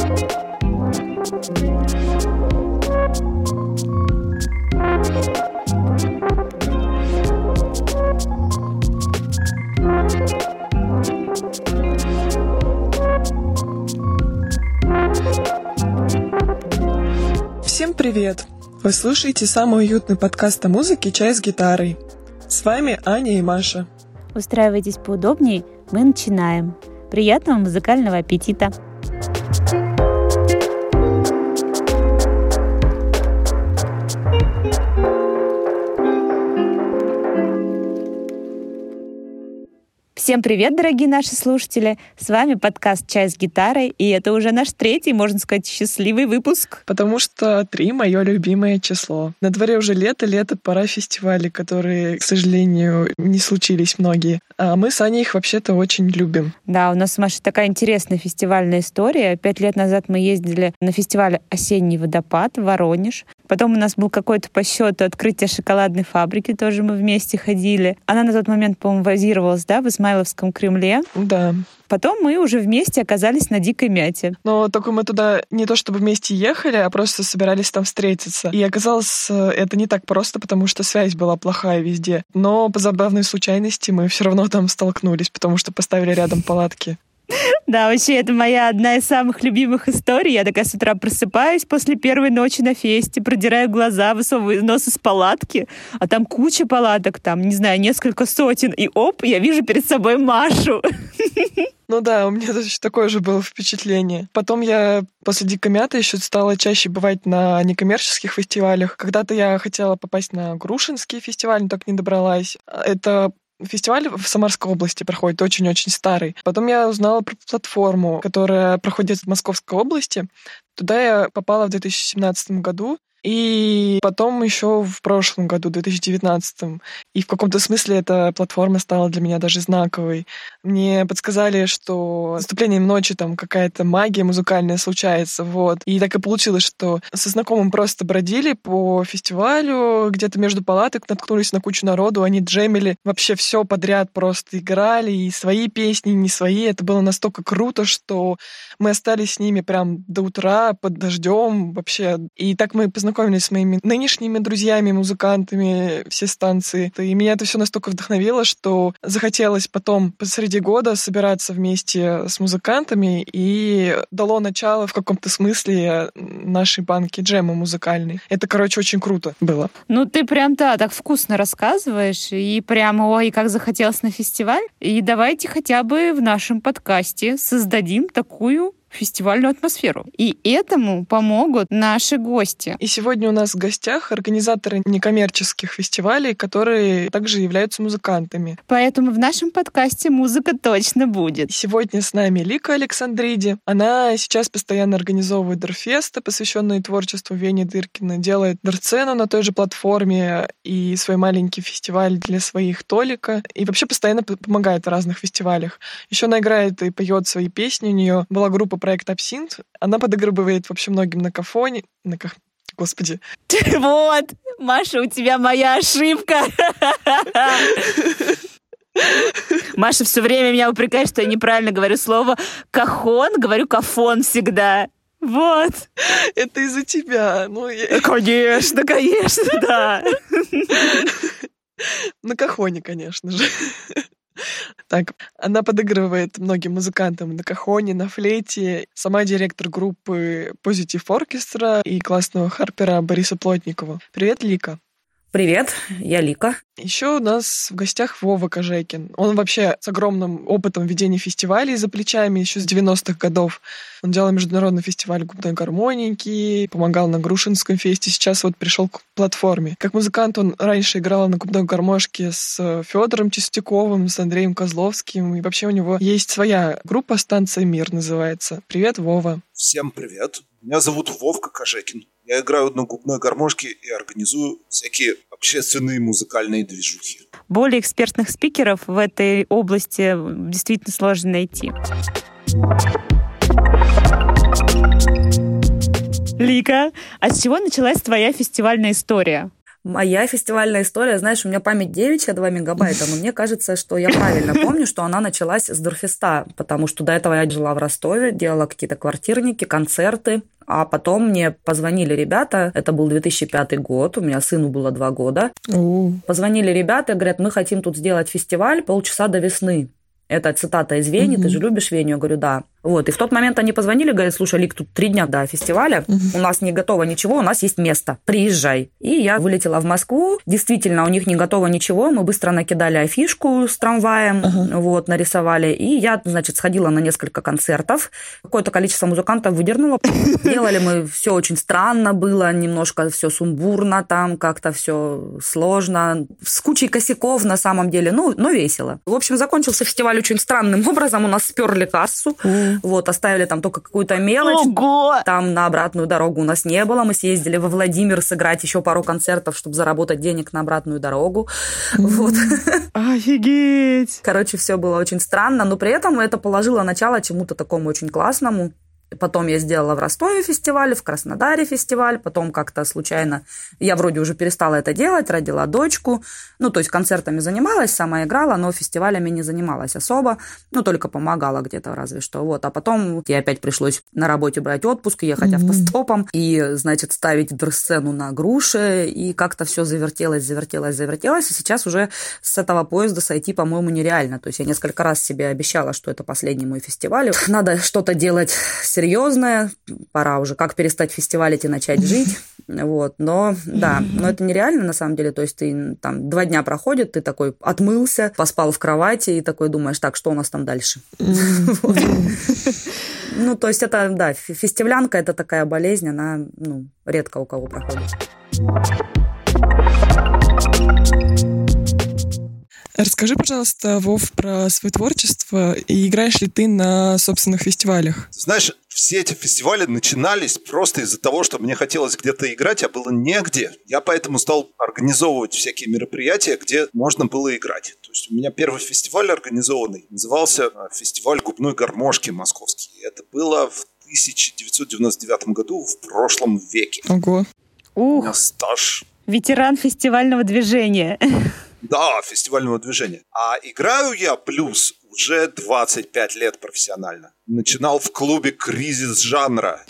Всем привет! Вы слушаете самый уютный подкаст о музыке «Чай с гитарой». С вами Аня и Маша. Устраивайтесь поудобнее, мы начинаем. Приятного музыкального аппетита! Всем привет, дорогие наши слушатели! С вами подкаст «Чай с гитарой», и это уже наш третий, можно сказать, счастливый выпуск. Потому что три — мое любимое число. На дворе уже лето, лето, пора фестивалей, которые, к сожалению, не случились многие. А мы с Аней их вообще-то очень любим. Да, у нас с Машей такая интересная фестивальная история. Пять лет назад мы ездили на фестиваль «Осенний водопад» в Воронеж. Потом у нас был какой-то по счету открытие шоколадной фабрики, тоже мы вместе ходили. Она на тот момент, по-моему, базировалась, да, в Исмайловском Кремле. Да. Потом мы уже вместе оказались на Дикой Мяте. Но только мы туда не то чтобы вместе ехали, а просто собирались там встретиться. И оказалось, э, это не так просто, потому что связь была плохая везде. Но по забавной случайности мы все равно там столкнулись, потому что поставили рядом палатки. Да, вообще, это моя одна из самых любимых историй. Я такая с утра просыпаюсь после первой ночи на фесте, продираю глаза, высовываю нос из палатки, а там куча палаток, там, не знаю, несколько сотен, и оп, я вижу перед собой Машу. Ну да, у меня точно такое же было впечатление. Потом я после Дикомята еще стала чаще бывать на некоммерческих фестивалях. Когда-то я хотела попасть на Грушинский фестиваль, но так не добралась. Это Фестиваль в Самарской области проходит, очень-очень старый. Потом я узнала про платформу, которая проходит в Московской области. Туда я попала в 2017 году. И потом еще в прошлом году, 2019. И в каком-то смысле эта платформа стала для меня даже знаковой. Мне подсказали, что наступлением ночи там какая-то магия музыкальная случается. Вот. И так и получилось, что со знакомым просто бродили по фестивалю, где-то между палаток наткнулись на кучу народу, они джемили вообще все подряд просто играли, и свои песни, и не свои. Это было настолько круто, что мы остались с ними прям до утра под дождем вообще. И так мы познакомились с моими нынешними друзьями, музыкантами все станции. И меня это все настолько вдохновило, что захотелось потом посреди года собираться вместе с музыкантами и дало начало в каком-то смысле нашей банки джема музыкальной. Это, короче, очень круто было. Ну, ты прям, да, так вкусно рассказываешь, и прям, ой, как захотелось на фестиваль. И давайте хотя бы в нашем подкасте создадим такую фестивальную атмосферу. И этому помогут наши гости. И сегодня у нас в гостях организаторы некоммерческих фестивалей, которые также являются музыкантами. Поэтому в нашем подкасте музыка точно будет. Сегодня с нами Лика Александриди. Она сейчас постоянно организовывает дорфесты, посвященные творчеству Вени Дыркина, делает дорцену на той же платформе и свой маленький фестиваль для своих Толика. И вообще постоянно помогает в разных фестивалях. Еще она играет и поет свои песни. У нее была группа проект Абсинт. Она подыгрывает вообще многим на кафоне, на каф... Господи. Вот, Маша, у тебя моя ошибка. Маша все время меня упрекает, что я неправильно говорю слово кахон, говорю кафон всегда. Вот. Это из-за тебя. Ну, я... Конечно, конечно, да. На кахоне, конечно же. Так, она подыгрывает многим музыкантам на кахоне, на флейте. Сама директор группы Positive Orchestra и классного харпера Бориса Плотникова. Привет, Лика. Привет, я Лика. Еще у нас в гостях Вова Кожекин. Он вообще с огромным опытом ведения фестивалей за плечами еще с 90-х годов. Он делал международный фестиваль губной гармоники, помогал на Грушинском фесте, сейчас вот пришел к платформе. Как музыкант он раньше играл на губной гармошке с Федором Чистяковым, с Андреем Козловским, и вообще у него есть своя группа «Станция Мир» называется. Привет, Вова. Всем привет. Меня зовут Вовка Кожекин. Я играю на губной гармошке и организую всякие общественные музыкальные движухи. Более экспертных спикеров в этой области действительно сложно найти. Лика, а с чего началась твоя фестивальная история? Моя фестивальная история, знаешь, у меня память девичья 2 мегабайта, но мне кажется, что я правильно помню, что она началась с Дурфеста, потому что до этого я жила в Ростове, делала какие-то квартирники, концерты, а потом мне позвонили ребята, это был 2005 год, у меня сыну было два года. У. Позвонили ребята, говорят, мы хотим тут сделать фестиваль полчаса до весны. Это цитата из Вени, угу. ты же любишь Веню? Я говорю, да. Вот, и в тот момент они позвонили, говорят, слушай, Лик, тут три дня до фестиваля, угу. у нас не готово ничего, у нас есть место, приезжай. И я вылетела в Москву, действительно, у них не готово ничего, мы быстро накидали афишку с трамваем, угу. вот, нарисовали, и я, значит, сходила на несколько концертов, какое-то количество музыкантов выдернула, делали мы все очень странно было, немножко все сумбурно там, как-то все сложно, с кучей косяков на самом деле, ну, но весело. В общем, закончился фестиваль очень странным образом, у нас сперли кассу, вот, оставили там только какую-то мелочь. Ого! Там на обратную дорогу у нас не было. Мы съездили во Владимир сыграть еще пару концертов, чтобы заработать денег на обратную дорогу. Вот. Офигеть! Короче, все было очень странно, но при этом это положило начало чему-то такому очень классному. Потом я сделала в Ростове фестиваль, в Краснодаре фестиваль, потом как-то случайно, я вроде уже перестала это делать, родила дочку, ну, то есть концертами занималась, сама играла, но фестивалями не занималась особо, ну, только помогала где-то разве что, вот. А потом я опять пришлось на работе брать отпуск, ехать mm-hmm. автостопом и, значит, ставить дресс-сцену на груши, и как-то все завертелось, завертелось, завертелось, и сейчас уже с этого поезда сойти, по-моему, нереально. То есть я несколько раз себе обещала, что это последний мой фестиваль. Надо что-то делать серьезное, пора уже как перестать фестивалить и начать жить. Вот, но да, но это нереально на самом деле. То есть ты там два дня проходит, ты такой отмылся, поспал в кровати и такой думаешь, так, что у нас там дальше? Ну, то есть это, да, фестивлянка – это такая болезнь, она ну, редко у кого проходит. Расскажи, пожалуйста, Вов, про свое творчество. И играешь ли ты на собственных фестивалях? Знаешь, все эти фестивали начинались просто из-за того, что мне хотелось где-то играть, а было негде. Я поэтому стал организовывать всякие мероприятия, где можно было играть. То есть у меня первый фестиваль организованный назывался э, фестиваль губной гармошки московский. Это было в 1999 году в прошлом веке. Ого. Ух. У меня стаж. Ветеран фестивального движения. Да, фестивального движения. А играю я плюс уже 25 лет профессионально. Начинал в клубе «Кризис жанра».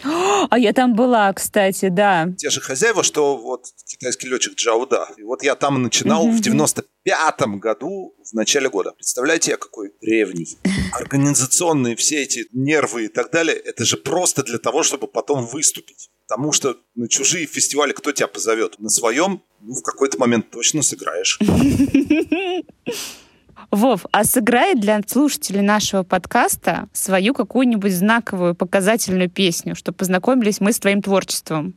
А я там была, кстати, да. Те же хозяева, что вот китайский летчик Джауда. И вот я там начинал в 95-м году, в начале года. Представляете, я какой древний. Организационные все эти нервы и так далее, это же просто для того, чтобы потом выступить. Потому что на чужие фестивали кто тебя позовет? На своем, ну, в какой-то момент точно сыграешь. Вов, а сыграй для слушателей нашего подкаста свою какую-нибудь знаковую, показательную песню, чтобы познакомились мы с твоим творчеством.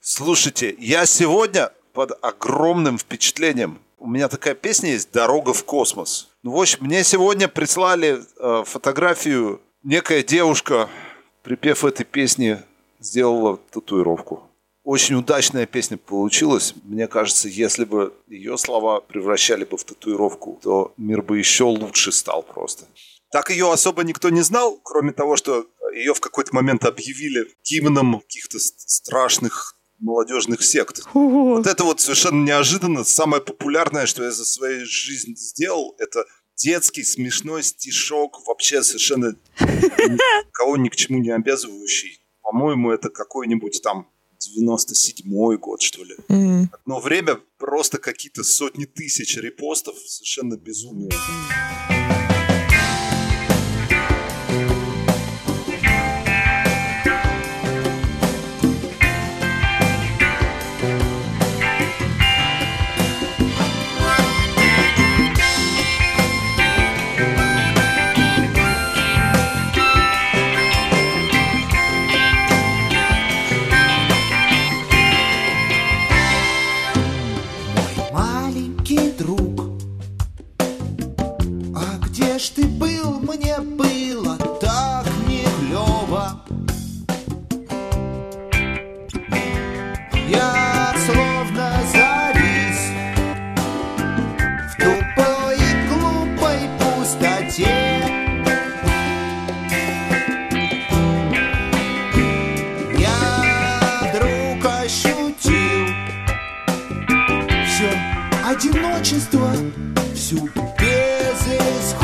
Слушайте, я сегодня под огромным впечатлением. У меня такая песня есть «Дорога в космос». Ну, в общем, мне сегодня прислали э, фотографию. Некая девушка, припев этой песни, сделала татуировку. Очень удачная песня получилась. Мне кажется, если бы ее слова превращали бы в татуировку, то мир бы еще лучше стал просто. Так ее особо никто не знал, кроме того, что ее в какой-то момент объявили гимном каких-то страшных молодежных сект. Вот это вот совершенно неожиданно. Самое популярное, что я за свою жизнь сделал, это детский смешной стишок, вообще совершенно никого ни к чему не обязывающий. По-моему, это какой-нибудь там 97-й год, что ли. Mm-hmm. Одно время просто какие-то сотни тысяч репостов, совершенно безумие. Мне всю безысходность.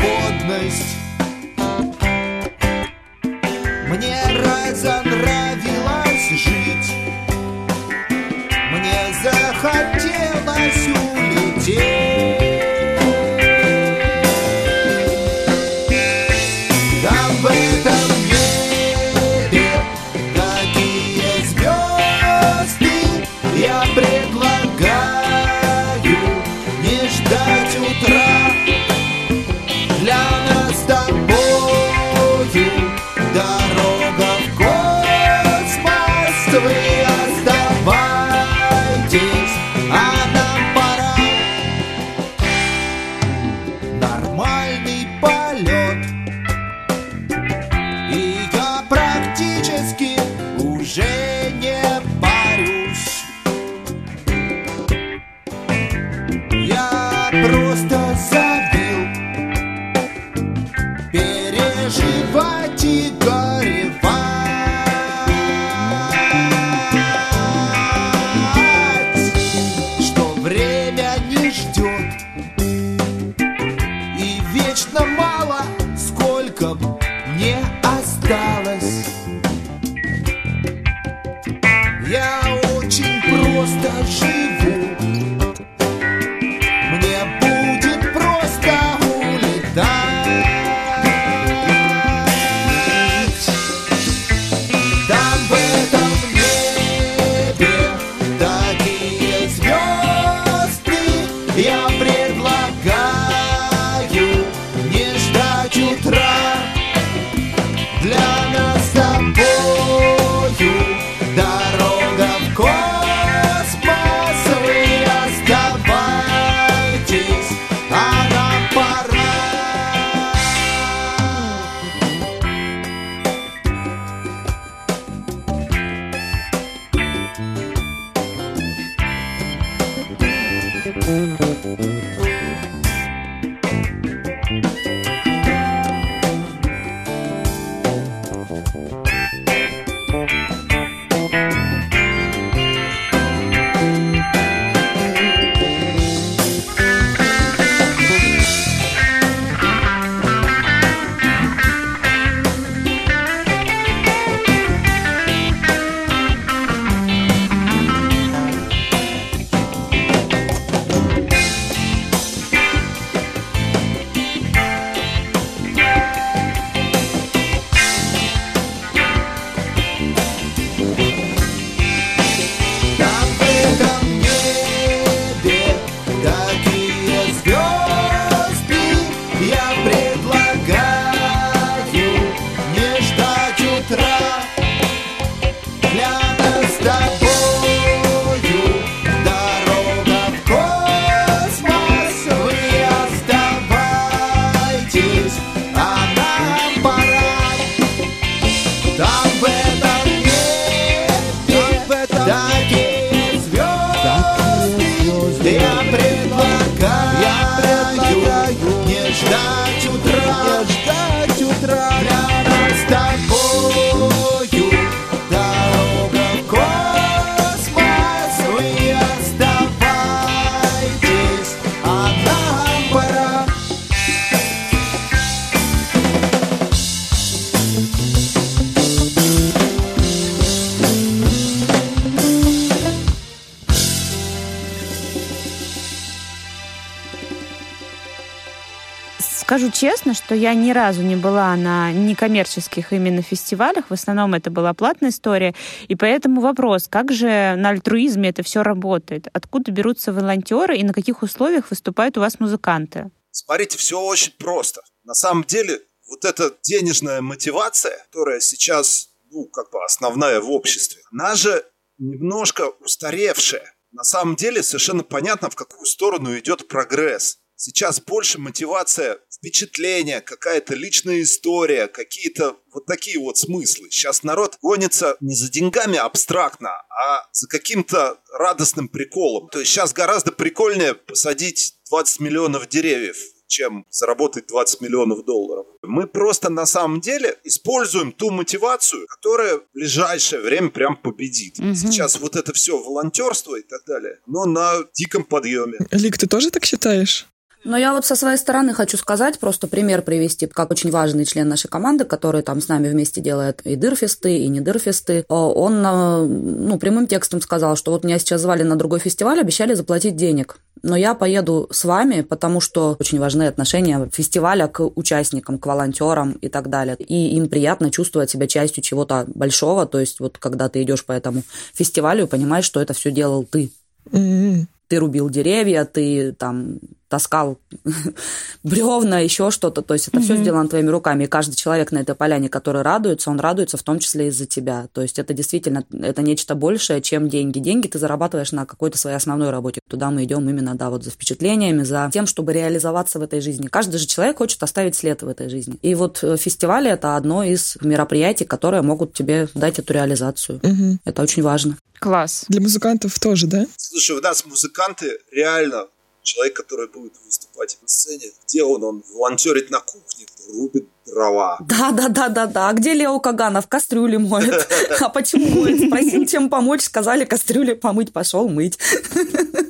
Честно, что я ни разу не была на некоммерческих именно фестивалях. В основном это была платная история. И поэтому вопрос, как же на альтруизме это все работает? Откуда берутся волонтеры и на каких условиях выступают у вас музыканты? Смотрите, все очень просто. На самом деле, вот эта денежная мотивация, которая сейчас, ну, как бы основная в обществе, она же немножко устаревшая. На самом деле совершенно понятно, в какую сторону идет прогресс. Сейчас больше мотивация, впечатление, какая-то личная история, какие-то вот такие вот смыслы. Сейчас народ гонится не за деньгами абстрактно, а за каким-то радостным приколом. То есть сейчас гораздо прикольнее посадить 20 миллионов деревьев, чем заработать 20 миллионов долларов. Мы просто на самом деле используем ту мотивацию, которая в ближайшее время прям победит. Мгм. Сейчас вот это все волонтерство и так далее, но на диком подъеме. Лик, ты тоже так считаешь? Но я вот со своей стороны хочу сказать, просто пример привести, как очень важный член нашей команды, который там с нами вместе делает и дырфесты, и не дырфесты. Он э, ну, прямым текстом сказал, что вот меня сейчас звали на другой фестиваль, обещали заплатить денег. Но я поеду с вами, потому что очень важны отношения фестиваля к участникам, к волонтерам и так далее. И им приятно чувствовать себя частью чего-то большого. То есть вот когда ты идешь по этому фестивалю, понимаешь, что это все делал ты. М-м. Ты рубил деревья, ты там таскал бревна, еще что-то. То есть это все сделано твоими руками. И каждый человек на этой поляне, который радуется, он радуется в том числе из-за тебя. То есть это действительно это нечто большее, чем деньги. Деньги ты зарабатываешь на какой-то своей основной работе. Туда мы идем именно, да, вот за впечатлениями, за тем, чтобы реализоваться в этой жизни. Каждый же человек хочет оставить след в этой жизни. И вот э, фестивали это одно из мероприятий, которые могут тебе дать эту реализацию. Мгм. Это очень важно. Класс. Для музыкантов тоже, да? Слушай, у нас музыканты реально человек, который будет выступать на сцене, где он? Он волонтерит на кухне, рубит дрова. Да, да, да, да, да. А где Лео Каганов? Кастрюли моет. А почему моет? Спросил, чем помочь. Сказали, кастрюли помыть. Пошел мыть.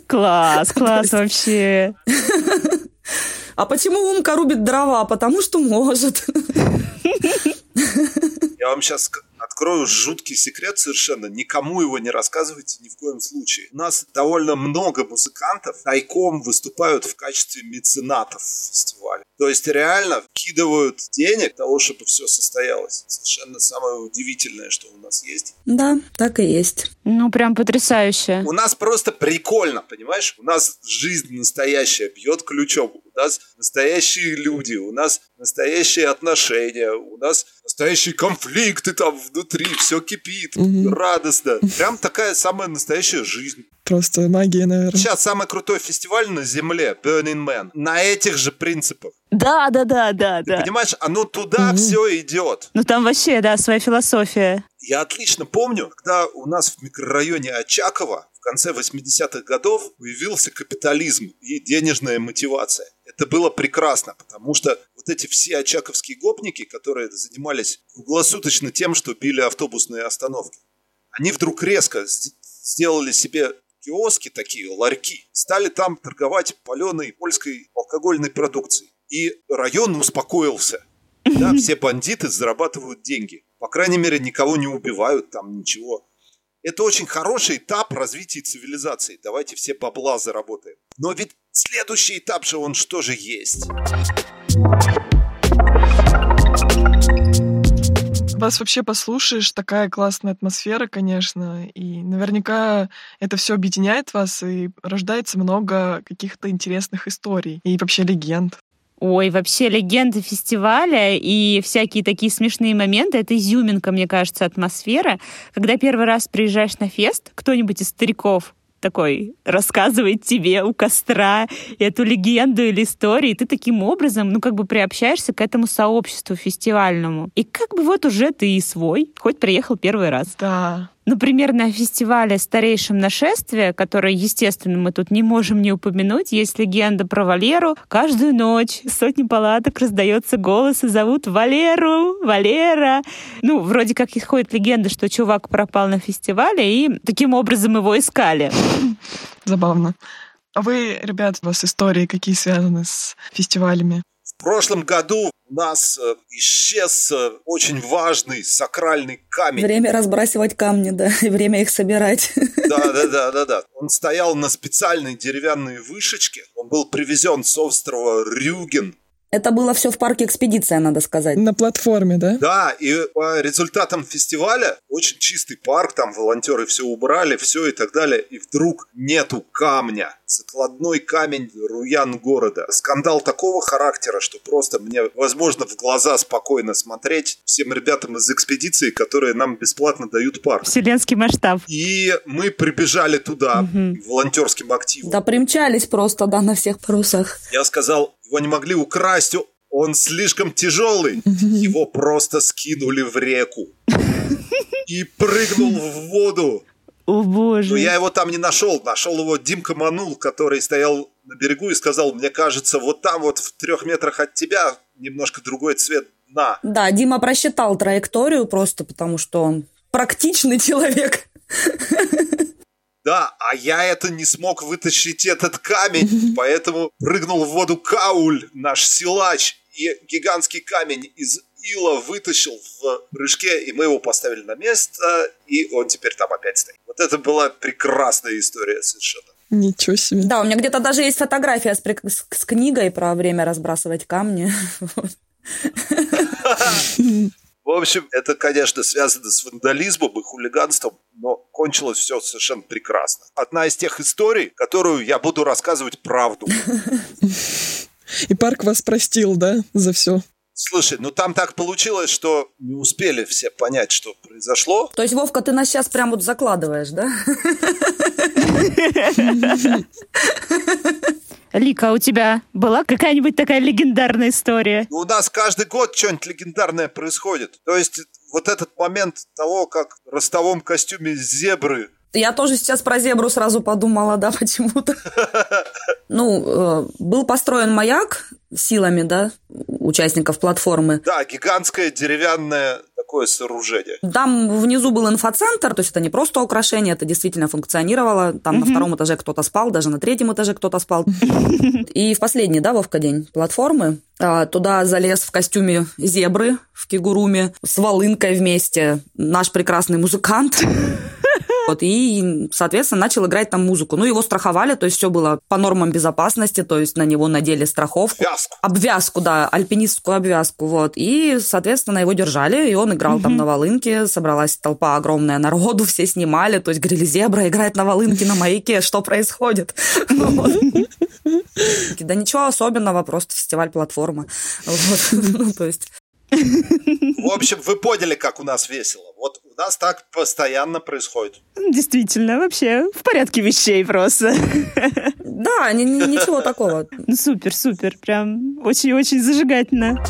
Класс, класс вообще. А почему Умка рубит дрова? Потому что может. Я вам сейчас открою жуткий секрет совершенно. Никому его не рассказывайте ни в коем случае. У нас довольно много музыкантов тайком выступают в качестве меценатов фестиваля. То есть реально вкидывают денег для того, чтобы все состоялось. Совершенно самое удивительное, что у нас есть. Да, так и есть. Ну, прям потрясающе. У нас просто прикольно, понимаешь? У нас жизнь настоящая бьет ключом. У нас настоящие люди, у нас настоящие отношения, у нас настоящие конфликты там внутри, все кипит, Мгм. радостно. Прям такая самая настоящая жизнь. Просто магия, наверное. Сейчас самый крутой фестиваль на Земле, Burning Man, на этих же принципах. Да, да, да, да, Ты да. понимаешь, оно туда Мгм. все идет. Ну там вообще, да, своя философия. Я отлично помню, когда у нас в микрорайоне Очаково в конце 80-х годов появился капитализм и денежная мотивация. Это было прекрасно, потому что вот эти все очаковские гопники, которые занимались круглосуточно тем, что били автобусные остановки, они вдруг резко сделали себе киоски такие, ларьки, стали там торговать паленой польской алкогольной продукцией. И район успокоился. Да, все бандиты зарабатывают деньги. По крайней мере, никого не убивают, там ничего. Это очень хороший этап развития цивилизации. Давайте все бабла заработаем. Но ведь следующий этап же он что же есть? Вас вообще послушаешь, такая классная атмосфера, конечно, и наверняка это все объединяет вас, и рождается много каких-то интересных историй и вообще легенд. Ой, вообще легенды фестиваля и всякие такие смешные моменты — это изюминка, мне кажется, атмосфера. Когда первый раз приезжаешь на фест, кто-нибудь из стариков такой рассказывает тебе у костра эту легенду или историю, и ты таким образом, ну, как бы приобщаешься к этому сообществу фестивальному. И как бы вот уже ты и свой, хоть приехал первый раз. Да. Например, на фестивале «Старейшем нашествие», который, естественно, мы тут не можем не упомянуть, есть легенда про Валеру. Каждую ночь сотни палаток раздается голос и зовут Валеру, Валера. Ну, вроде как и ходит легенда, что чувак пропал на фестивале, и таким образом его искали. Забавно. А вы, ребят, у вас истории какие связаны с фестивалями? В прошлом году у нас э, исчез э, очень важный сакральный камень. Время разбрасывать камни, да, и время их собирать. Да, да, да, да, да. Он стоял на специальной деревянной вышечке. Он был привезен с острова Рюген. Это было все в парке экспедиция, надо сказать. На платформе, да? Да, и по результатам фестиваля очень чистый парк, там волонтеры все убрали, все и так далее. И вдруг нету камня. Закладной камень руян города. Скандал такого характера, что просто мне возможно в глаза спокойно смотреть всем ребятам из экспедиции, которые нам бесплатно дают парк. Вселенский масштаб. И мы прибежали туда Мгм. волонтерским активом. Да примчались просто, да, на всех парусах. Я сказал, его не могли украсть, он слишком тяжелый. Его просто скинули в реку. И прыгнул в воду. О, Но боже. я его там не нашел. Нашел его Димка Манул, который стоял на берегу и сказал, мне кажется, вот там вот в трех метрах от тебя немножко другой цвет дна. Да, Дима просчитал траекторию просто потому, что он практичный человек. Да, а я это не смог вытащить этот камень, поэтому прыгнул в воду Кауль, наш силач, и гигантский камень из ила вытащил в прыжке, и мы его поставили на место, и он теперь там опять стоит. Вот это была прекрасная история совершенно. Ничего себе. Да, у меня где-то даже есть фотография с, с- с книгой про время разбрасывать камни. В общем, это, конечно, связано с вандализмом и хулиганством, но кончилось все совершенно прекрасно. Одна из тех историй, которую я буду рассказывать правду. И парк вас простил, да, за все? Слушай, ну там так получилось, что не успели все понять, что произошло. То есть, Вовка, ты нас сейчас прям вот закладываешь, да? Лика, у тебя была какая-нибудь такая легендарная история? Ну, у нас каждый год что-нибудь легендарное происходит. То есть вот этот момент того, как в ростовом костюме зебры Я тоже сейчас про зебру сразу подумала, да, почему-то. Ну, э, был построен маяк силами, да, участников платформы. Да, гигантское деревянное такое сооружение. Там внизу был инфоцентр, то есть это не просто украшение, это действительно функционировало. Там на втором этаже кто-то спал, даже на третьем этаже кто-то спал. И в последний, да, Вовка, день платформы а, туда залез в костюме зебры в кигуруме с волынкой вместе наш прекрасный музыкант. Вот, и, соответственно, начал играть там музыку. Ну, его страховали, то есть все было по нормам безопасности, то есть на него надели страховку. Вязку. Обвязку, да, альпинистскую обвязку, вот. И, соответственно, его держали, и он играл там на волынке, собралась толпа огромная народу, все снимали, то есть говорили, зебра играет на волынке на маяке, что происходит? Вот. Да ничего особенного, просто фестиваль платформа. Вот. Ну, то есть В общем, вы поняли, как у нас весело. Вот у нас так постоянно происходит. Действительно, вообще в порядке вещей просто. Да, ни- ни- ничего такого. Ну, Супер, супер, прям очень-очень зажигательно.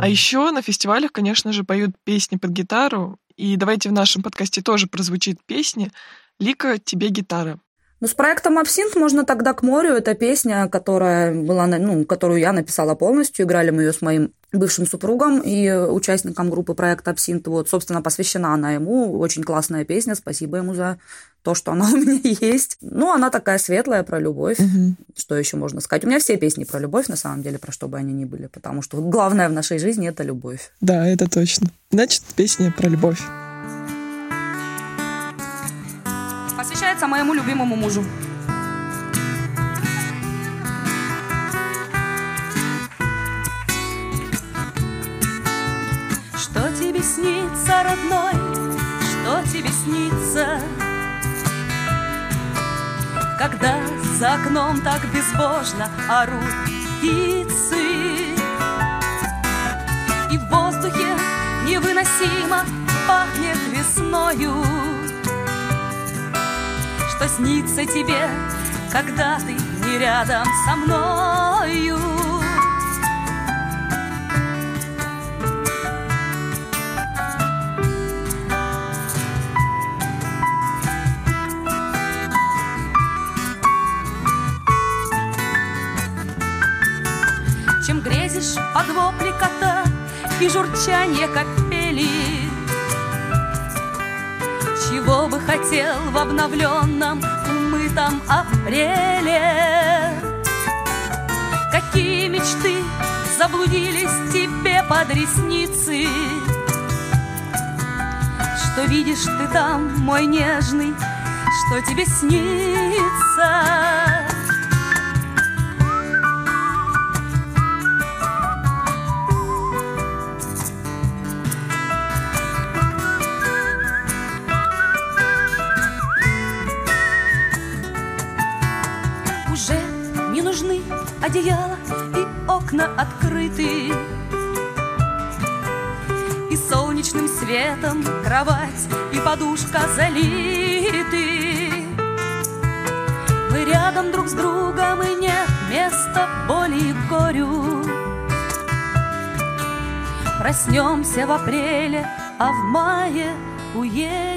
А еще на фестивалях, конечно же, поют песни под гитару. И давайте в нашем подкасте тоже прозвучит песни «Лика, тебе гитара». Ну, с проектом «Абсинт» можно тогда к морю. Это песня, которая была, ну, которую я написала полностью. Играли мы ее с моим бывшим супругом и участником группы проекта «Абсинт». Вот, собственно, посвящена она ему. Очень классная песня. Спасибо ему за то, что она у меня есть. Ну, она такая светлая про любовь. Что еще можно сказать? У меня все песни про любовь, на самом деле, про что бы они ни были. Потому что главное в нашей жизни – это любовь. Да, это точно. Значит, песня про любовь. Посвящается моему любимому мужу. Что тебе снится, родной? Что тебе снится? Когда за окном так безбожно орут птицы И в воздухе невыносимо пахнет весною Что снится тебе, когда ты не рядом со мною чем грезишь под вопли кота и журчание капели. Бы хотел в обновленном умытом апреле? Какие мечты заблудились тебе под ресницы? Что видишь ты там, мой нежный, что тебе снится? Окна открыты И солнечным светом кровать и подушка залиты. Мы рядом друг с другом и нет места боли и горю. Проснемся в апреле, а в мае уедем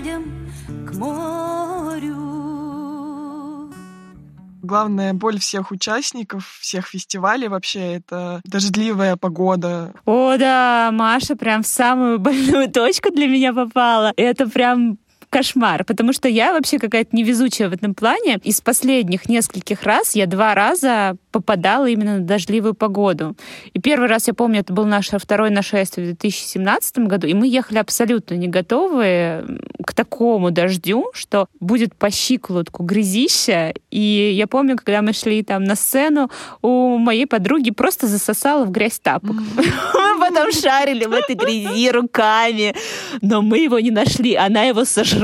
главная боль всех участников, всех фестивалей вообще, это дождливая погода. О, да, Маша прям в самую больную точку для меня попала. Это прям кошмар, потому что я вообще какая-то невезучая в этом плане. Из последних нескольких раз я два раза попадала именно на дождливую погоду. И первый раз, я помню, это был наше второе нашествие в 2017 году, и мы ехали абсолютно не готовые к такому дождю, что будет по щиколотку грязища. И я помню, когда мы шли там на сцену, у моей подруги просто засосала в грязь тапок. Мы потом шарили в этой грязи руками, но мы его не нашли, она его сожрала.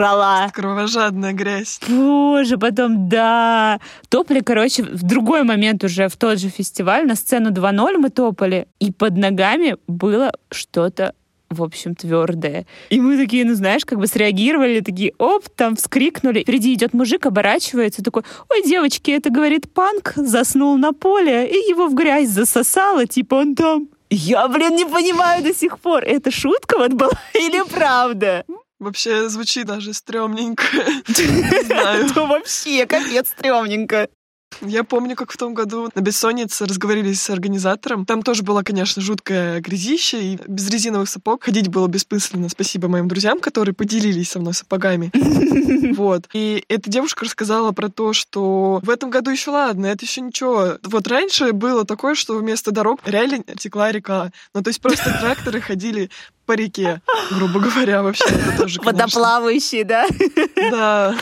Кровожадная грязь. Боже, потом, да. Топли, короче, в другой момент уже в тот же фестиваль, на сцену 2.0 мы топали, и под ногами было что-то в общем, твердое. И мы такие, ну знаешь, как бы среагировали, такие, оп, там вскрикнули. Впереди идет мужик, оборачивается, такой, ой, девочки, это, говорит, панк заснул на поле, и его в грязь засосало, типа он там. Я, блин, не понимаю до сих пор, это шутка вот была или правда? Вообще звучит даже стрёмненько. Не знаю. Это вообще капец стрёмненько. Я помню, как в том году на бессоннице разговорились с организатором. Там тоже была, конечно, жуткая грязища, и без резиновых сапог ходить было бессмысленно. Спасибо моим друзьям, которые поделились со мной сапогами. Вот. И эта девушка рассказала про то, что в этом году еще ладно, это еще ничего. Вот раньше было такое, что вместо дорог реально текла река. Ну, то есть просто тракторы ходили по реке, грубо говоря, вообще. Это тоже, конечно. Водоплавающие, да? Да.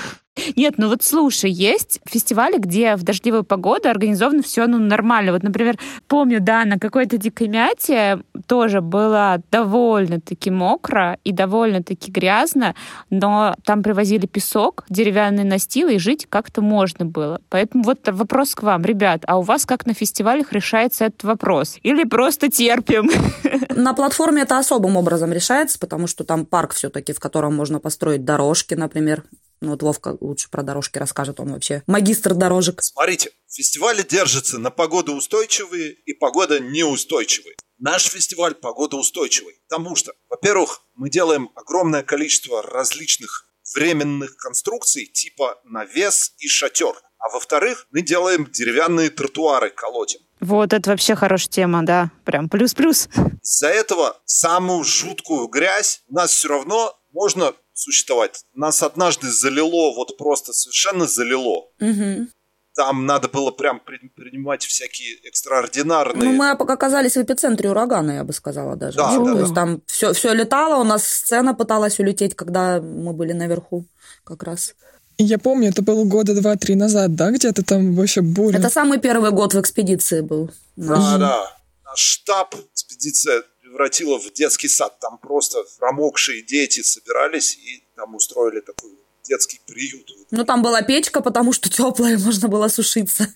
Нет, ну вот слушай, есть фестивали, где в дождливую погоду организовано все ну, нормально. Вот, например, помню, да, на какой-то дикой мяте тоже было довольно-таки мокро и довольно-таки грязно, но там привозили песок, деревянные настилы, и жить как-то можно было. Поэтому вот вопрос к вам, ребят, а у вас как на фестивалях решается этот вопрос? Или просто терпим? На платформе это особым образом решается, потому что там парк все-таки, в котором можно построить дорожки, например. Ну, вот Вовка лучше про дорожки расскажет, он вообще магистр дорожек. Смотрите, фестивали держатся на погодоустойчивые и погода неустойчивые. Наш фестиваль погодоустойчивый, потому что, во-первых, мы делаем огромное количество различных временных конструкций типа навес и шатер. А во-вторых, мы делаем деревянные тротуары колотим. Вот это вообще хорошая тема, да. Прям плюс-плюс. Из-за этого самую жуткую грязь у нас все равно можно существовать. Нас однажды залило, вот просто совершенно залило. Мгм. Там надо было прям при- принимать всякие экстраординарные... Ну, мы оказались в эпицентре урагана, я бы сказала даже. Да, Ну, да, То да. есть там все, все летало, у нас сцена пыталась улететь, когда мы были наверху как раз. Я помню, это было года два-три назад, да, где-то там вообще буря. Это самый первый год в экспедиции был. Да, да. Наш штаб экспедиция превратила в детский сад. Там просто промокшие дети собирались и там устроили такой детский приют. Ну, там была печка, потому что теплая, можно было сушиться.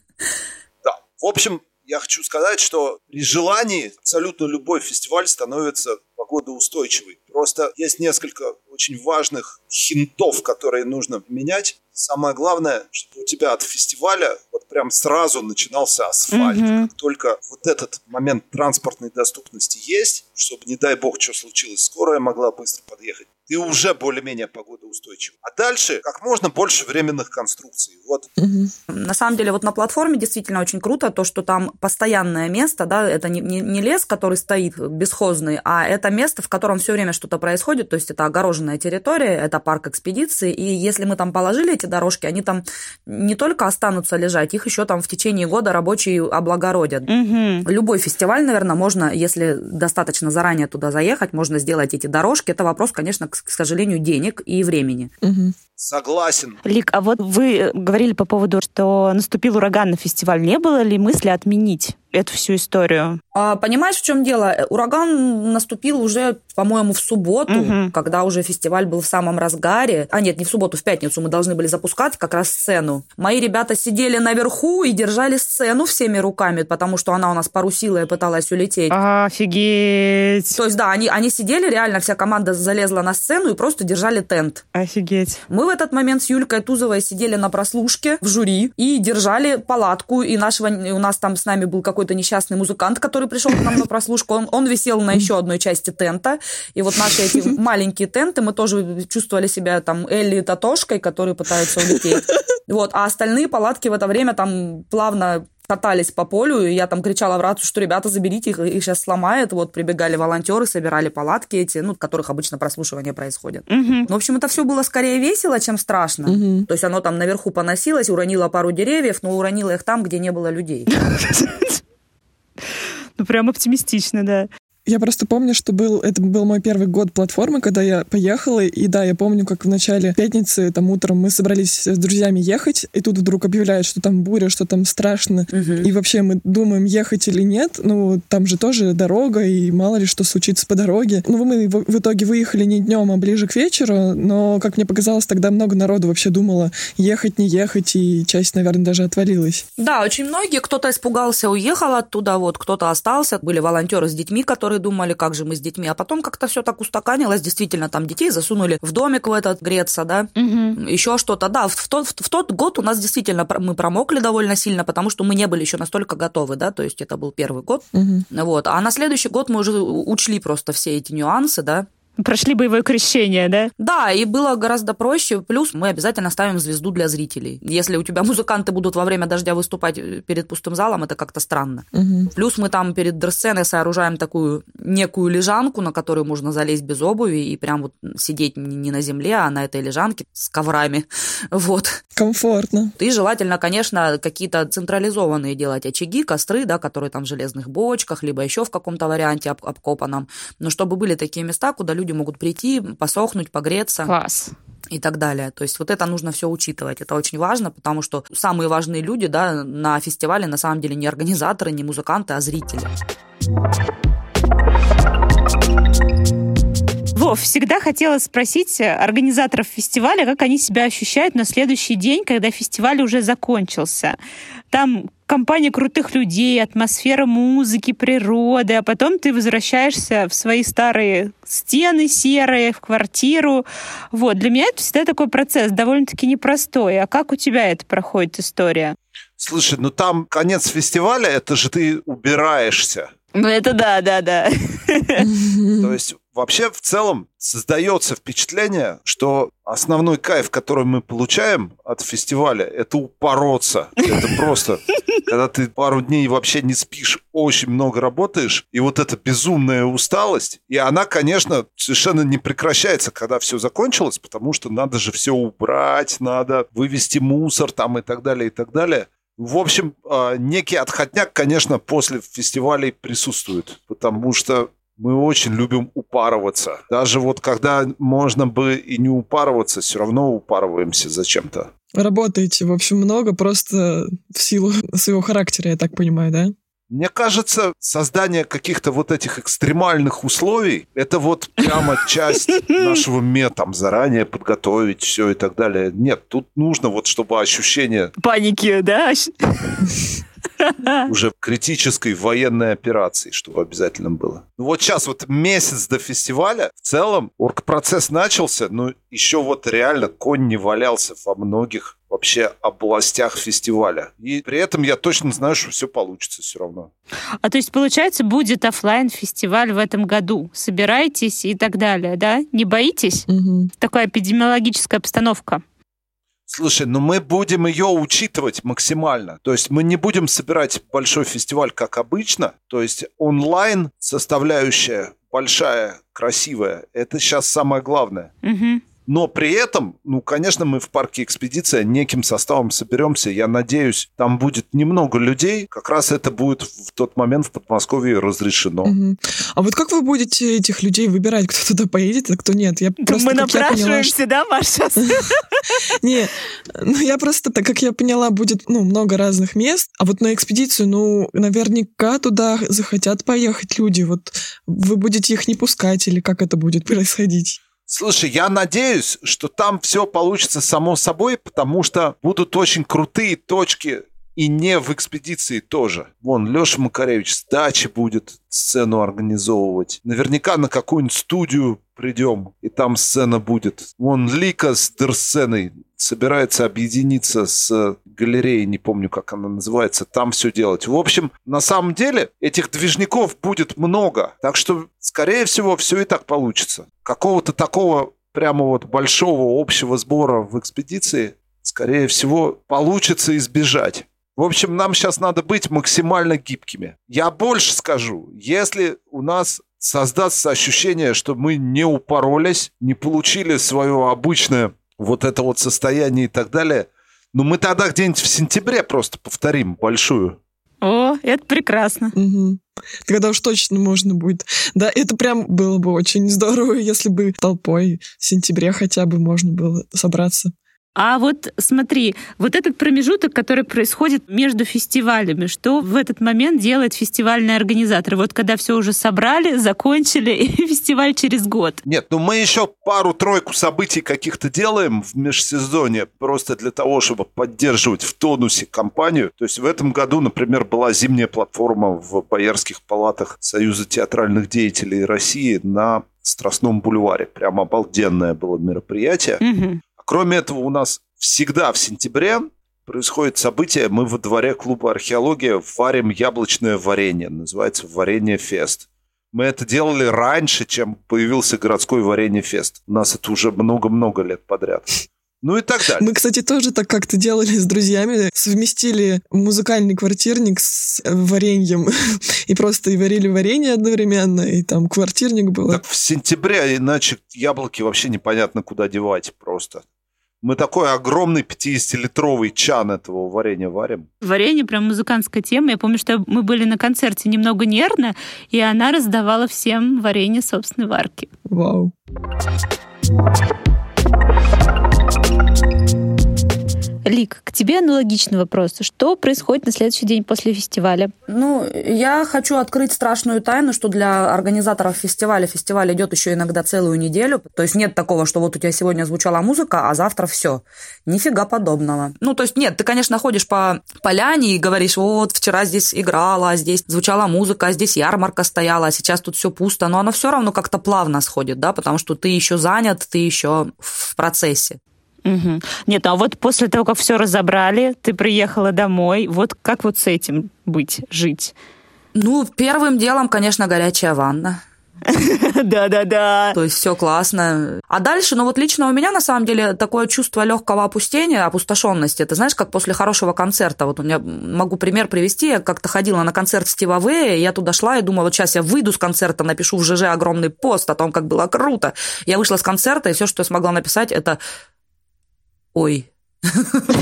Да. В общем, я хочу сказать, что при желании абсолютно любой фестиваль становится погодоустойчивый. Просто есть несколько очень важных хинтов, которые нужно менять. Самое главное, чтобы у тебя от фестиваля вот прям сразу начинался асфальт. Мгм. Как только вот этот момент транспортной доступности есть, чтобы, не дай бог, что случилось, скорая могла быстро подъехать, ты уже более-менее погодоустойчив. А дальше как можно больше временных конструкций. Вот. На самом деле, вот на платформе действительно очень круто то, что там постоянное место, да, это не, не, не лес, который стоит бесхозный, а это место, в котором все время что-то происходит, то есть это огороженная территория, это парк экспедиции, и если мы там положили эти дорожки, они там не только останутся лежать, их еще там в течение года рабочие облагородят. Мгм. Любой фестиваль, наверное, можно, если достаточно заранее туда заехать, можно сделать эти дорожки. Это вопрос, конечно, к, к сожалению, денег и времени. Мгм. согласен. Лик, а вот вы э, говорили по поводу, что наступил ураган на фестиваль. Не было ли мысли отменить эту всю историю? А, понимаешь, в чем дело? Э, Ураган наступил уже, по-моему, в субботу, Мгм. когда уже фестиваль был в самом разгаре. А нет, не в субботу, в пятницу мы должны были запускать как раз сцену. Мои ребята сидели наверху и держали сцену всеми руками, потому что она у нас парусила и пыталась улететь. Офигеть! То есть, да, они, они сидели, реально вся команда залезла на сцену и просто держали тент. Офигеть. Мы в этот момент с Юлькой Тузовой сидели на прослушке в жюри и держали палатку, и нашего, у нас там с нами был какой-то какой-то несчастный музыкант, который пришел к нам на прослушку. Он, он висел на еще одной части тента. И вот наши эти маленькие тенты, мы тоже чувствовали себя там Элли и Татошкой, которые пытаются улететь. Вот, а остальные палатки в это время там плавно катались по полю, и я там кричала в рацию, что ребята, заберите их, их сейчас сломает. Вот прибегали волонтеры, собирали палатки эти, ну, в которых обычно прослушивание происходит. Мгм. В общем, это все было скорее весело, чем страшно. Мгм. То есть оно там наверху поносилось, уронило пару деревьев, но уронило их там, где не было людей. Ну, прям оптимистично, да. Я просто помню, что был, это был мой первый год платформы, когда я поехала, и да, я помню, как в начале пятницы, там утром мы собрались с друзьями ехать, и тут вдруг объявляют, что там буря, что там страшно, Мгм. и вообще мы думаем, ехать или нет, ну, там же тоже дорога, и мало ли что случится по дороге. Ну, мы в, в итоге выехали не днем, а ближе к вечеру, но, как мне показалось, тогда много народу вообще думало, ехать, не ехать, и часть, наверное, даже отвалилась. Да, очень многие, кто-то испугался, уехал оттуда, вот кто-то остался. Были волонтеры с детьми, которые думали, как же мы с детьми. А потом как-то все так устаканилось. Действительно, там детей засунули в домик в этот греться, да, Мгм. еще что-то. Да, в, в тот, в тот год у нас действительно мы промокли довольно сильно, потому что мы не были еще настолько готовы, да, то есть это был первый год. Мгм. Вот. А на следующий год мы уже учли просто все эти нюансы, да. Прошли боевое крещение, да? Да, и было гораздо проще. Плюс мы обязательно ставим звезду для зрителей. Если у тебя музыканты будут во время дождя выступать э, перед пустым залом, это как-то странно. Мгм. Плюс мы там перед дресценой сооружаем такую некую лежанку, на которую можно залезть без обуви и прям вот сидеть не не на земле, а на этой лежанке с коврами. Вот. Комфортно. И желательно, конечно, какие-то централизованные делать очаги, костры, да, которые там в железных бочках, либо еще в каком-то варианте об- обкопанном. Но чтобы были такие места, куда люди могут прийти, посохнуть, погреться Класс. и так далее. То есть вот это нужно все учитывать. Это очень важно, потому что самые важные люди да, на фестивале на самом деле не организаторы, не музыканты, а зрители. Всегда хотела спросить э, организаторов фестиваля, как они себя ощущают на следующий день, когда фестиваль уже закончился. Там компания крутых людей, атмосфера музыки, природы, а потом ты возвращаешься в свои старые стены серые, в квартиру. Вот. Для меня это всегда такой процесс довольно-таки непростой. А как у тебя это проходит история? Слушай, ну там конец фестиваля, это же ты убираешься. Ну, это да, да, да. То есть вообще в целом создается впечатление, что основной кайф, который мы получаем от фестиваля, это упороться. Это просто, когда ты пару дней вообще не спишь, очень много работаешь, и вот эта безумная усталость, и она, конечно, совершенно не прекращается, когда все закончилось, потому что надо же все убрать, надо вывести мусор там и так далее, и так далее. В общем, э, некий отходняк, конечно, после фестивалей присутствует, потому что мы очень любим упарываться. Даже вот когда можно бы и не упарываться, все равно упарываемся зачем-то. Работаете, в общем, много, просто в силу своего характера, я так понимаю, да? Мне кажется, создание каких-то вот этих экстремальных условий, это вот прямо часть нашего там, заранее подготовить все и так далее. Нет, тут нужно вот, чтобы ощущение Паники, да? уже критической военной операции, чтобы обязательно было. Ну вот сейчас вот месяц до фестиваля, в целом оргпроцесс начался, но еще вот реально конь не валялся во многих вообще областях фестиваля. И при этом я точно знаю, что все получится все равно. А то есть, получается, будет оффлайн фестиваль в этом году. Собирайтесь и так далее, да? Не боитесь? Мгм. Такая эпидемиологическая обстановка. Слушай, ну мы будем ее учитывать максимально. То есть мы не будем собирать большой фестиваль, как обычно. То есть онлайн составляющая большая, красивая, это сейчас самое главное. Мгм. Но при этом, ну, конечно, мы в парке «Экспедиция» неким составом соберемся. Я надеюсь, там будет немного людей. Как раз это будет в тот момент в Подмосковье разрешено. Мгм. А вот как вы будете этих людей выбирать, кто туда поедет, а кто нет? Я просто, Мы как я поняла, напрашиваемся, да, Маша? Не, ну я просто, так как я поняла, будет ну, много разных мест, а вот на экспедицию, ну, наверняка туда захотят поехать люди. Вот вы будете их не пускать или как это будет происходить? Слушай, я надеюсь, что там все получится само собой, потому что будут очень крутые точки и не в экспедиции тоже. Вон, Леша Макаревич с дачи будет сцену организовывать. Наверняка на какую-нибудь студию придем, и там сцена будет. Вон Лика с Дерсценой собирается объединиться с галереей, не помню, как она называется, там все делать. В общем, на самом деле этих движников будет много, так что, скорее всего, все и так получится. Какого-то такого прямо вот большого общего сбора в экспедиции, скорее всего, получится избежать. В общем, нам сейчас надо быть максимально гибкими. Я больше скажу, если у нас создастся ощущение, что мы не упоролись, не получили свое обычное вот это вот состояние и так далее, ну мы тогда где-нибудь в сентябре просто повторим большую. О, это прекрасно. Угу. Тогда уж точно можно будет. Да, это прям было бы очень здорово, если бы толпой в сентябре хотя бы можно было собраться. А вот смотри, вот этот промежуток, который происходит между фестивалями, что в этот момент делает фестивальный организатор? Вот когда все уже собрали, закончили, и фестиваль через год. Нет, ну мы еще пару-тройку событий каких-то делаем в межсезонье, просто для того, чтобы поддерживать в тонусе компанию. То есть в этом году, например, была зимняя платформа в Боярских палатах Союза театральных деятелей России на Страстном бульваре. Прям обалденное было мероприятие. Угу. Кроме этого, у нас всегда в сентябре происходит событие. Мы во дворе клуба «Археология» варим яблочное варенье. Называется «Варенье Фест». Мы это делали раньше, чем появился городской варенье Фест. У нас это уже много-много лет подряд. Ну и так далее. Мы, кстати, тоже так как-то делали с друзьями. Совместили музыкальный квартирник с вареньем. И просто и варили варенье одновременно, и там квартирник был. Так в сентябре, иначе яблоки вообще непонятно куда девать просто. Мы такой огромный 50-литровый чан этого варенья варим. Варенье прям музыкантская тема. Я помню, что мы были на концерте немного нервно, и она раздавала всем варенье собственной варки. Вау. Лик, к тебе аналогичный вопрос. Что происходит на следующий день после фестиваля? Ну, я хочу открыть страшную тайну, что для организаторов фестиваля фестиваль идет еще иногда целую неделю. То есть нет такого, что вот у тебя сегодня звучала музыка, а завтра все. Нифига подобного. Ну, то есть нет, ты, конечно, ходишь по поляне и говоришь, вот вчера здесь играла, а здесь звучала музыка, а здесь ярмарка стояла, а сейчас тут все пусто. Но оно все равно как-то плавно сходит, да, потому что ты еще занят, ты еще в процессе. Угу. Нет, а вот после того, как все разобрали, ты приехала домой, вот как вот с этим быть, жить? Ну, первым делом, конечно, горячая ванна. Да-да-да. То есть все классно. А дальше, ну вот лично у меня на самом деле такое чувство легкого опустения, опустошенности. Это знаешь, как после хорошего концерта. Вот у меня могу пример привести. Я как-то ходила на концерт Стива Вэя, я туда шла и думала, вот сейчас я выйду с концерта, напишу в ЖЖ огромный пост о том, как было круто. Я вышла с концерта, и все, что я смогла написать, это ой.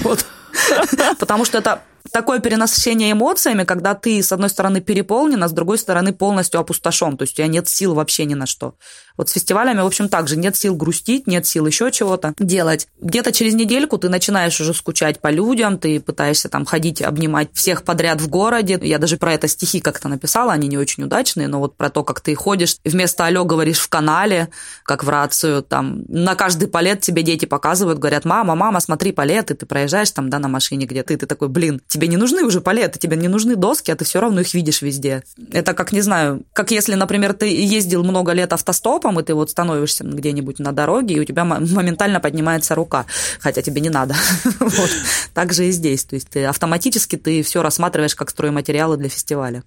Вот. Потому что это такое перенасыщение эмоциями, когда ты, с одной стороны, переполнен, а с другой стороны, полностью опустошен. То есть у тебя нет сил вообще ни на что. Вот с фестивалями, в общем, так же. Нет сил грустить, нет сил еще чего-то делать. Где-то через недельку ты начинаешь уже скучать по людям, ты пытаешься там ходить, обнимать всех подряд в городе. Я даже про это стихи как-то написала, они не очень удачные, но вот про то, как ты ходишь, вместо «алло» говоришь в канале, как в рацию, там на каждый палет тебе дети показывают, говорят, мама, мама, смотри палет, и ты проезжаешь там, да, на машине где-то, и ты такой, блин, тебе не нужны уже палеты, тебе не нужны доски, а ты все равно их видишь везде. Это как, не знаю, как если, например, ты ездил много лет автостопом, и ты вот становишься где-нибудь на дороге, и у тебя моментально поднимается рука, хотя тебе не надо. вот. Так же и здесь. То есть ты автоматически ты все рассматриваешь как стройматериалы для фестиваля.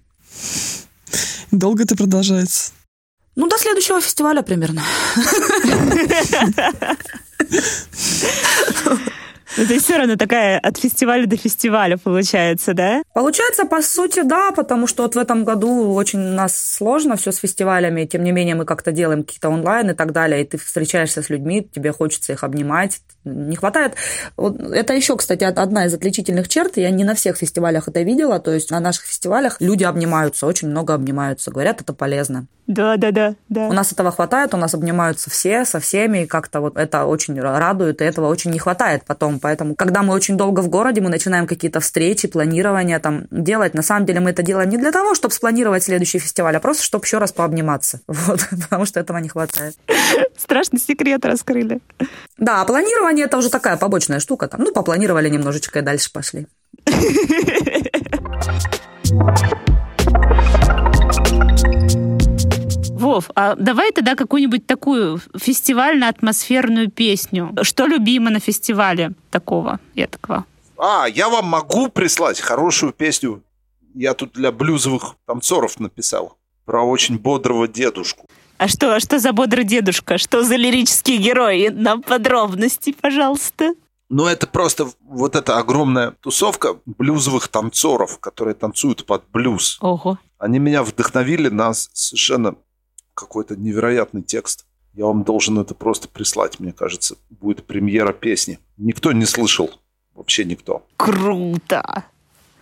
Долго это продолжается? Ну, до следующего фестиваля примерно. Ну, то есть все равно такая от фестиваля до фестиваля получается, да? Получается, по сути, да, потому что вот в этом году очень у нас сложно все с фестивалями, тем не менее мы как-то делаем какие-то онлайн и так далее, и ты встречаешься с людьми, тебе хочется их обнимать, не хватает. Вот это еще, кстати, одна из отличительных черт. Я не на всех фестивалях это видела. То есть на наших фестивалях люди обнимаются, очень много обнимаются. Говорят, это полезно. Да, да, да, да. У нас этого хватает, у нас обнимаются все со всеми, и как-то вот это очень радует, и этого очень не хватает потом. Поэтому, когда мы очень долго в городе, мы начинаем какие-то встречи, планирования там делать. На самом деле мы это делаем не для того, чтобы спланировать следующий фестиваль, а просто чтобы еще раз пообниматься. Вот, потому что этого не хватает. Страшный секрет раскрыли. Да, планирование это уже такая побочная штука. Там, ну, попланировали немножечко и дальше пошли. Вов, а давай тогда какую-нибудь такую фестивально-атмосферную песню. Что любимо на фестивале такого, эдакого? А, я вам могу прислать хорошую песню. Я тут для блюзовых танцоров написал. Про очень бодрого дедушку. А что, а что за бодрый дедушка? Что за лирический герой? Нам подробности, пожалуйста. Ну, это просто вот эта огромная тусовка блюзовых танцоров, которые танцуют под блюз. Ого. Они меня вдохновили на совершенно какой-то невероятный текст. Я вам должен это просто прислать, мне кажется. Будет премьера песни. Никто не слышал. Вообще никто. Круто.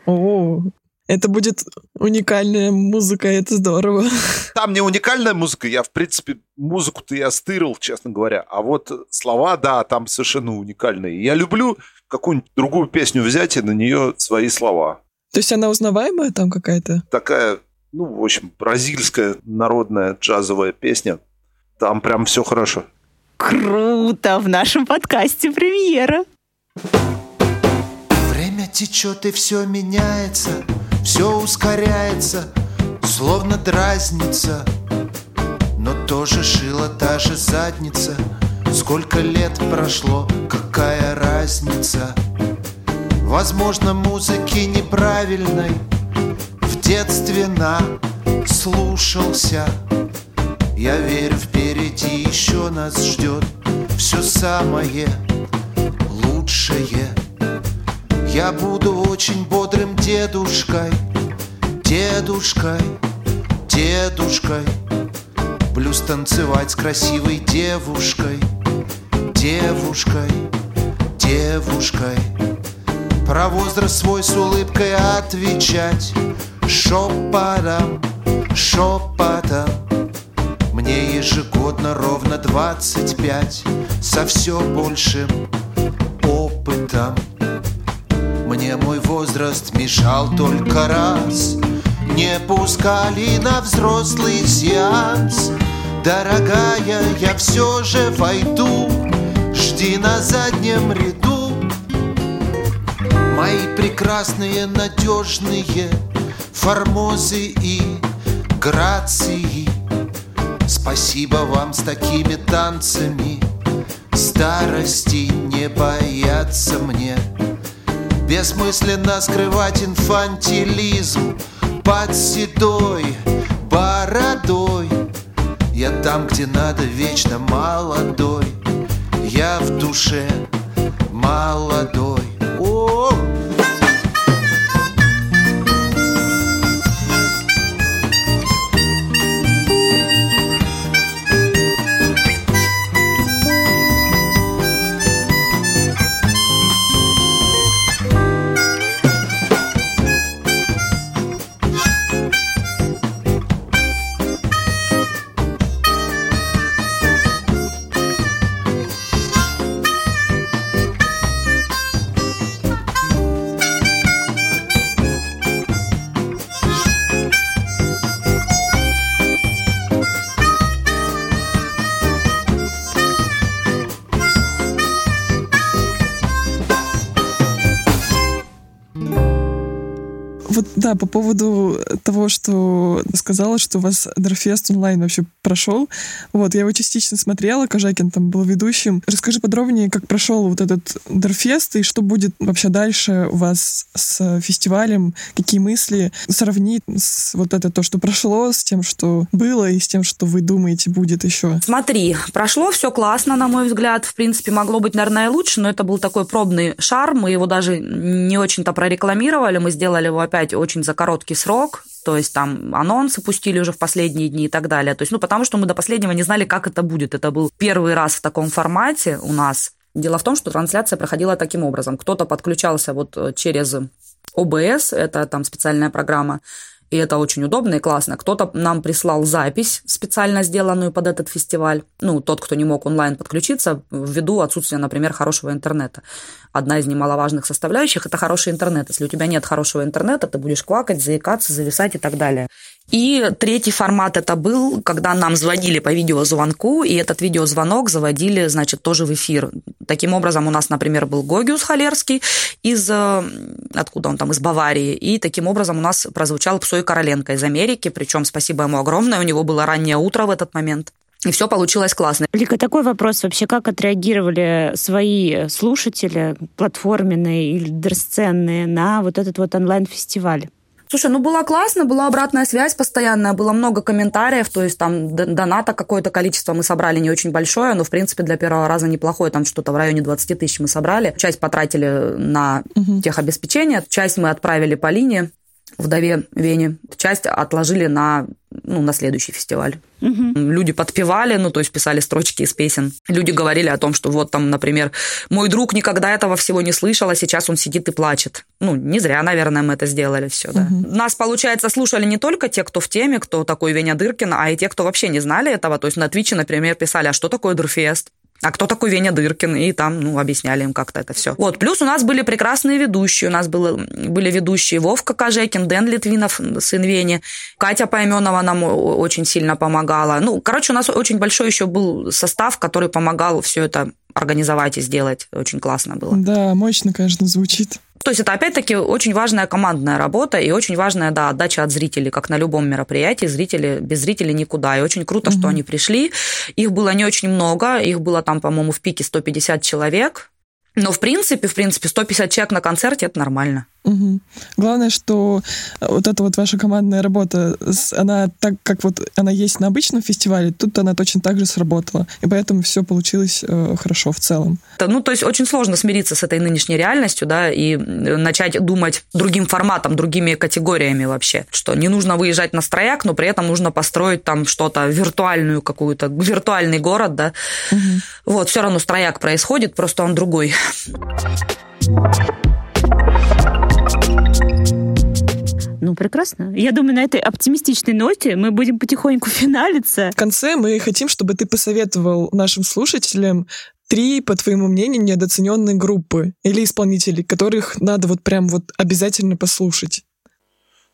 О, это будет уникальная музыка, это здорово. Там не уникальная музыка, я, в принципе, музыку-то я стырил, честно говоря. А вот слова, да, там совершенно уникальные. Я люблю какую-нибудь другую песню взять и на нее свои слова. То есть она узнаваемая там какая-то? Такая, ну, в общем, бразильская народная джазовая песня. Там прям все хорошо. Круто! В нашем подкасте премьера. Время течет и все меняется, все ускоряется, словно дразнится. Но тоже шила та же задница. Сколько лет прошло, какая разница? Возможно, музыки неправильной В детстве наслушался Я верю, впереди еще нас ждет Все самое лучшее. Я буду очень бодрым дедушкой Дедушкой, дедушкой. Блюз танцевать с красивой девушкой Девушкой, девушкой. Про возраст свой с улыбкой отвечать Шепотом, шепотом Мне ежегодно ровно двадцать пять Со все большим опытом. Мне мой возраст мешал только раз. Не пускали на взрослый сеанс. Дорогая, я все же войду. Жди на заднем ряду. Мои прекрасные, надежные Формозы и грации. Спасибо вам с такими танцами. Старости не бояться мне. Бессмысленно скрывать инфантилизм Под седой бородой. Я там, где надо, вечно молодой. Я в душе молодой да, по поводу того, что сказала, что у вас Дорфест онлайн вообще прошел. Вот, я его частично смотрела, Кожакин там был ведущим. Расскажи подробнее, как прошел вот этот Дорфест и что будет вообще дальше у вас с фестивалем, какие мысли сравнить с вот это то, что прошло, с тем, что было и с тем, что вы думаете будет еще. Смотри, прошло все классно, на мой взгляд. В принципе, могло быть, наверное, лучше, но это был такой пробный шар. Мы его даже не очень-то прорекламировали. Мы сделали его опять очень за короткий срок. То есть там анонсы пустили уже в последние дни и так далее. То есть, ну, потому что мы до последнего не знали, как это будет. Это был первый раз в таком формате у нас. Дело в том, что трансляция проходила таким образом. Кто-то подключался вот через ОБС, это там специальная программа, и это очень удобно и классно. Кто-то нам прислал запись, специально сделанную под этот фестиваль. Ну, тот, кто не мог онлайн подключиться, ввиду отсутствия, например, хорошего интернета. Одна из немаловажных составляющих – это хороший интернет. Если у тебя нет хорошего интернета, ты будешь квакать, заикаться, зависать и так далее. И третий формат это был, когда нам звонили по видеозвонку, и этот видеозвонок заводили, значит, тоже в эфир. Таким образом, у нас, например, был Гогиус Халерский из... Э, откуда он там? Из Баварии. И таким образом у нас прозвучал Псой Короленко из Америки. Причем спасибо ему огромное. У него было раннее утро в этот момент. И все получилось классно. Лика, такой вопрос вообще, как отреагировали свои слушатели, платформенные или дрсценные, на вот этот вот онлайн-фестиваль? Слушай, ну было классно, была обратная связь постоянная, было много комментариев, то есть там доната какое-то количество мы собрали не очень большое, но в принципе для первого раза неплохое, там что-то в районе 20 тысяч мы собрали. Часть потратили на угу. техобеспечение, часть мы отправили по линии вдове Вене. Часть отложили на, ну, на следующий фестиваль. Угу. Люди подпевали, ну, то есть писали строчки из песен. Люди говорили о том, что вот там, например, мой друг никогда этого всего не слышал, а сейчас он сидит и плачет. Ну, не зря, наверное, мы это сделали все, да. Угу. Нас, получается, слушали не только те, кто в теме, кто такой Веня Дыркин, а и те, кто вообще не знали этого. То есть на Твиче, например, писали, а что такое Дурфест? А кто такой Веня Дыркин, и там, ну, объясняли им как-то это все. Вот, плюс у нас были прекрасные ведущие, у нас было, были ведущие Вовка Кожекин, Дэн Литвинов, сын Вени, Катя Пойменова нам очень сильно помогала. Ну, короче, у нас очень большой еще был состав, который помогал все это организовать и сделать. Очень классно было. Да, мощно, конечно, звучит. То есть это опять-таки очень важная командная работа и очень важная, да, отдача от зрителей, как на любом мероприятии. Зрители, без зрителей никуда. И очень круто, угу. что они пришли. Их было не очень много, их было там, по-моему, в пике 150 человек. Но в принципе, в принципе, 150 человек на концерте это нормально. Угу. Главное, что э, вот эта вот ваша командная работа, она так, как вот она есть на обычном фестивале, тут она точно так же сработала. И поэтому все получилось э, хорошо в целом. Ну, то есть очень сложно смириться с этой нынешней реальностью, да, и начать думать другим форматом, другими категориями вообще. Что не нужно выезжать на строяк, но при этом нужно построить там что-то, виртуальную какую-то, виртуальный город, да. Угу. Вот, все равно строяк происходит, просто он другой. Ну, прекрасно. Я думаю, на этой оптимистичной ноте мы будем потихоньку финалиться. В конце мы хотим, чтобы ты посоветовал нашим слушателям три, по твоему мнению, недооцененные группы или исполнителей, которых надо вот прям вот обязательно послушать.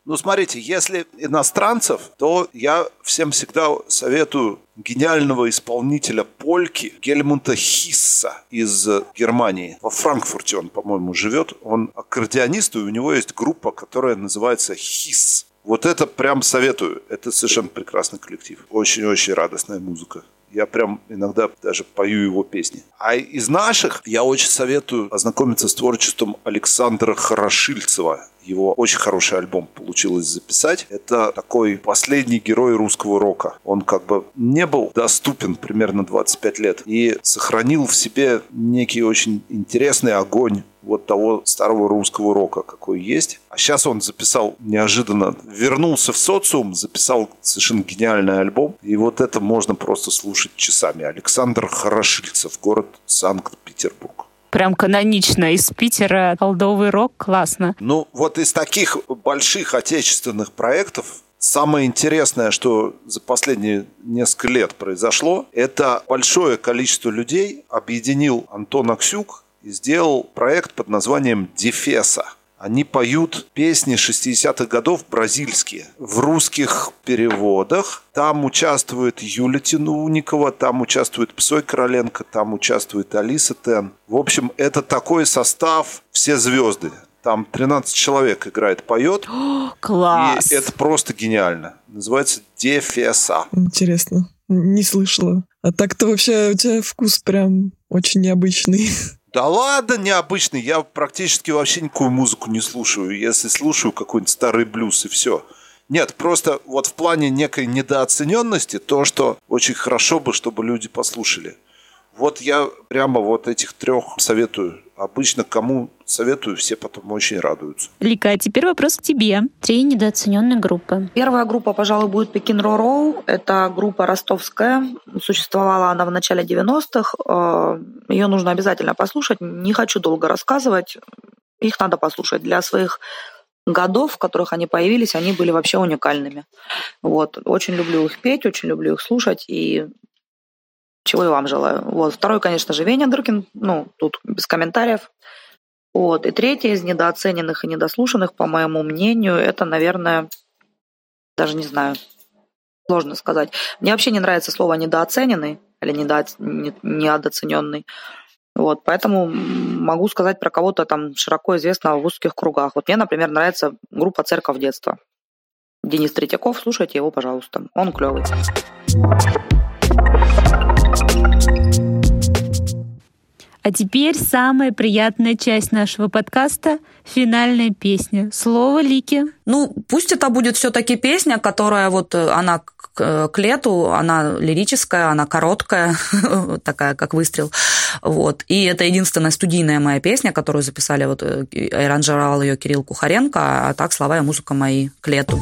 Ну, смотрите, если иностранцев, то я всем всегда советую гениального исполнителя польки Гельмунта Хисса из Германии. Во Франкфурте он, по-моему, живет. Он аккордеонист, и у него есть группа, которая называется Хисс. Вот это прям советую. Это совершенно прекрасный коллектив. Очень-очень радостная музыка. Я прям иногда даже пою его песни. А из наших я очень советую ознакомиться с творчеством Александра Хорошильцева его очень хороший альбом получилось записать. Это такой последний герой русского рока. Он как бы не был доступен примерно 25 лет и сохранил в себе некий очень интересный огонь вот того старого русского рока, какой есть. А сейчас он записал неожиданно, вернулся в социум, записал совершенно гениальный альбом. И вот это можно просто слушать часами. Александр Хорошильцев, город Санкт-Петербург прям канонично. Из Питера колдовый рок, классно. Ну, вот из таких больших отечественных проектов Самое интересное, что за последние несколько лет произошло, это большое количество людей объединил Антон Аксюк и сделал проект под названием «Дефеса». Они поют песни 60-х годов бразильские в русских переводах. Там участвует Юля Тинуникова, там участвует Псой Короленко, там участвует Алиса Тен. В общем, это такой состав «Все звезды». Там 13 человек играет, поет. О, класс! И это просто гениально. Называется «Дефеса». Интересно. Не слышала. А так-то вообще у тебя вкус прям очень необычный. Да ладно, необычный. Я практически вообще никакую музыку не слушаю. Если слушаю какой-нибудь старый блюз и все. Нет, просто вот в плане некой недооцененности то, что очень хорошо бы, чтобы люди послушали. Вот я прямо вот этих трех советую. Обычно кому советую, все потом очень радуются. Лика, а теперь вопрос к тебе. Три недооцененные группы. Первая группа, пожалуй, будет Пекин Роу. Это группа ростовская. Существовала она в начале 90-х. Э, Ее нужно обязательно послушать. Не хочу долго рассказывать. Их надо послушать. Для своих годов, в которых они появились, они были вообще уникальными. Вот. Очень люблю их петь, очень люблю их слушать. И чего и вам желаю. Вот. Второй, конечно же, Веня Дыркин. Ну, тут без комментариев. Вот. И третий из недооцененных и недослушанных, по моему мнению, это, наверное, даже не знаю, сложно сказать. Мне вообще не нравится слово недооцененный или недо... недооцененный. Вот, поэтому могу сказать про кого-то там широко известного в узких кругах. Вот мне, например, нравится группа «Церковь детства». Денис Третьяков, слушайте его, пожалуйста. Он клевый. А теперь самая приятная часть нашего подкаста — финальная песня. Слово Лики. Ну, пусть это будет все таки песня, которая вот, э, она к, к лету, она лирическая, она короткая, такая, как выстрел. Вот. И это единственная студийная моя песня, которую записали, вот, э, аранжировал ее Кирилл Кухаренко, а так слова и музыка мои к лету.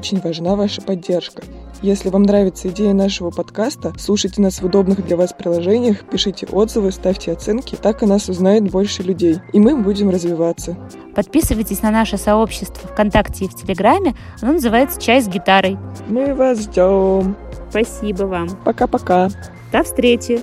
Очень важна ваша поддержка. Если вам нравится идея нашего подкаста, слушайте нас в удобных для вас приложениях, пишите отзывы, ставьте оценки, так о нас узнает больше людей, и мы будем развиваться. Подписывайтесь на наше сообщество ВКонтакте и в Телеграме, оно называется «Чай с гитарой». Мы вас ждем. Спасибо вам. Пока-пока. До встречи.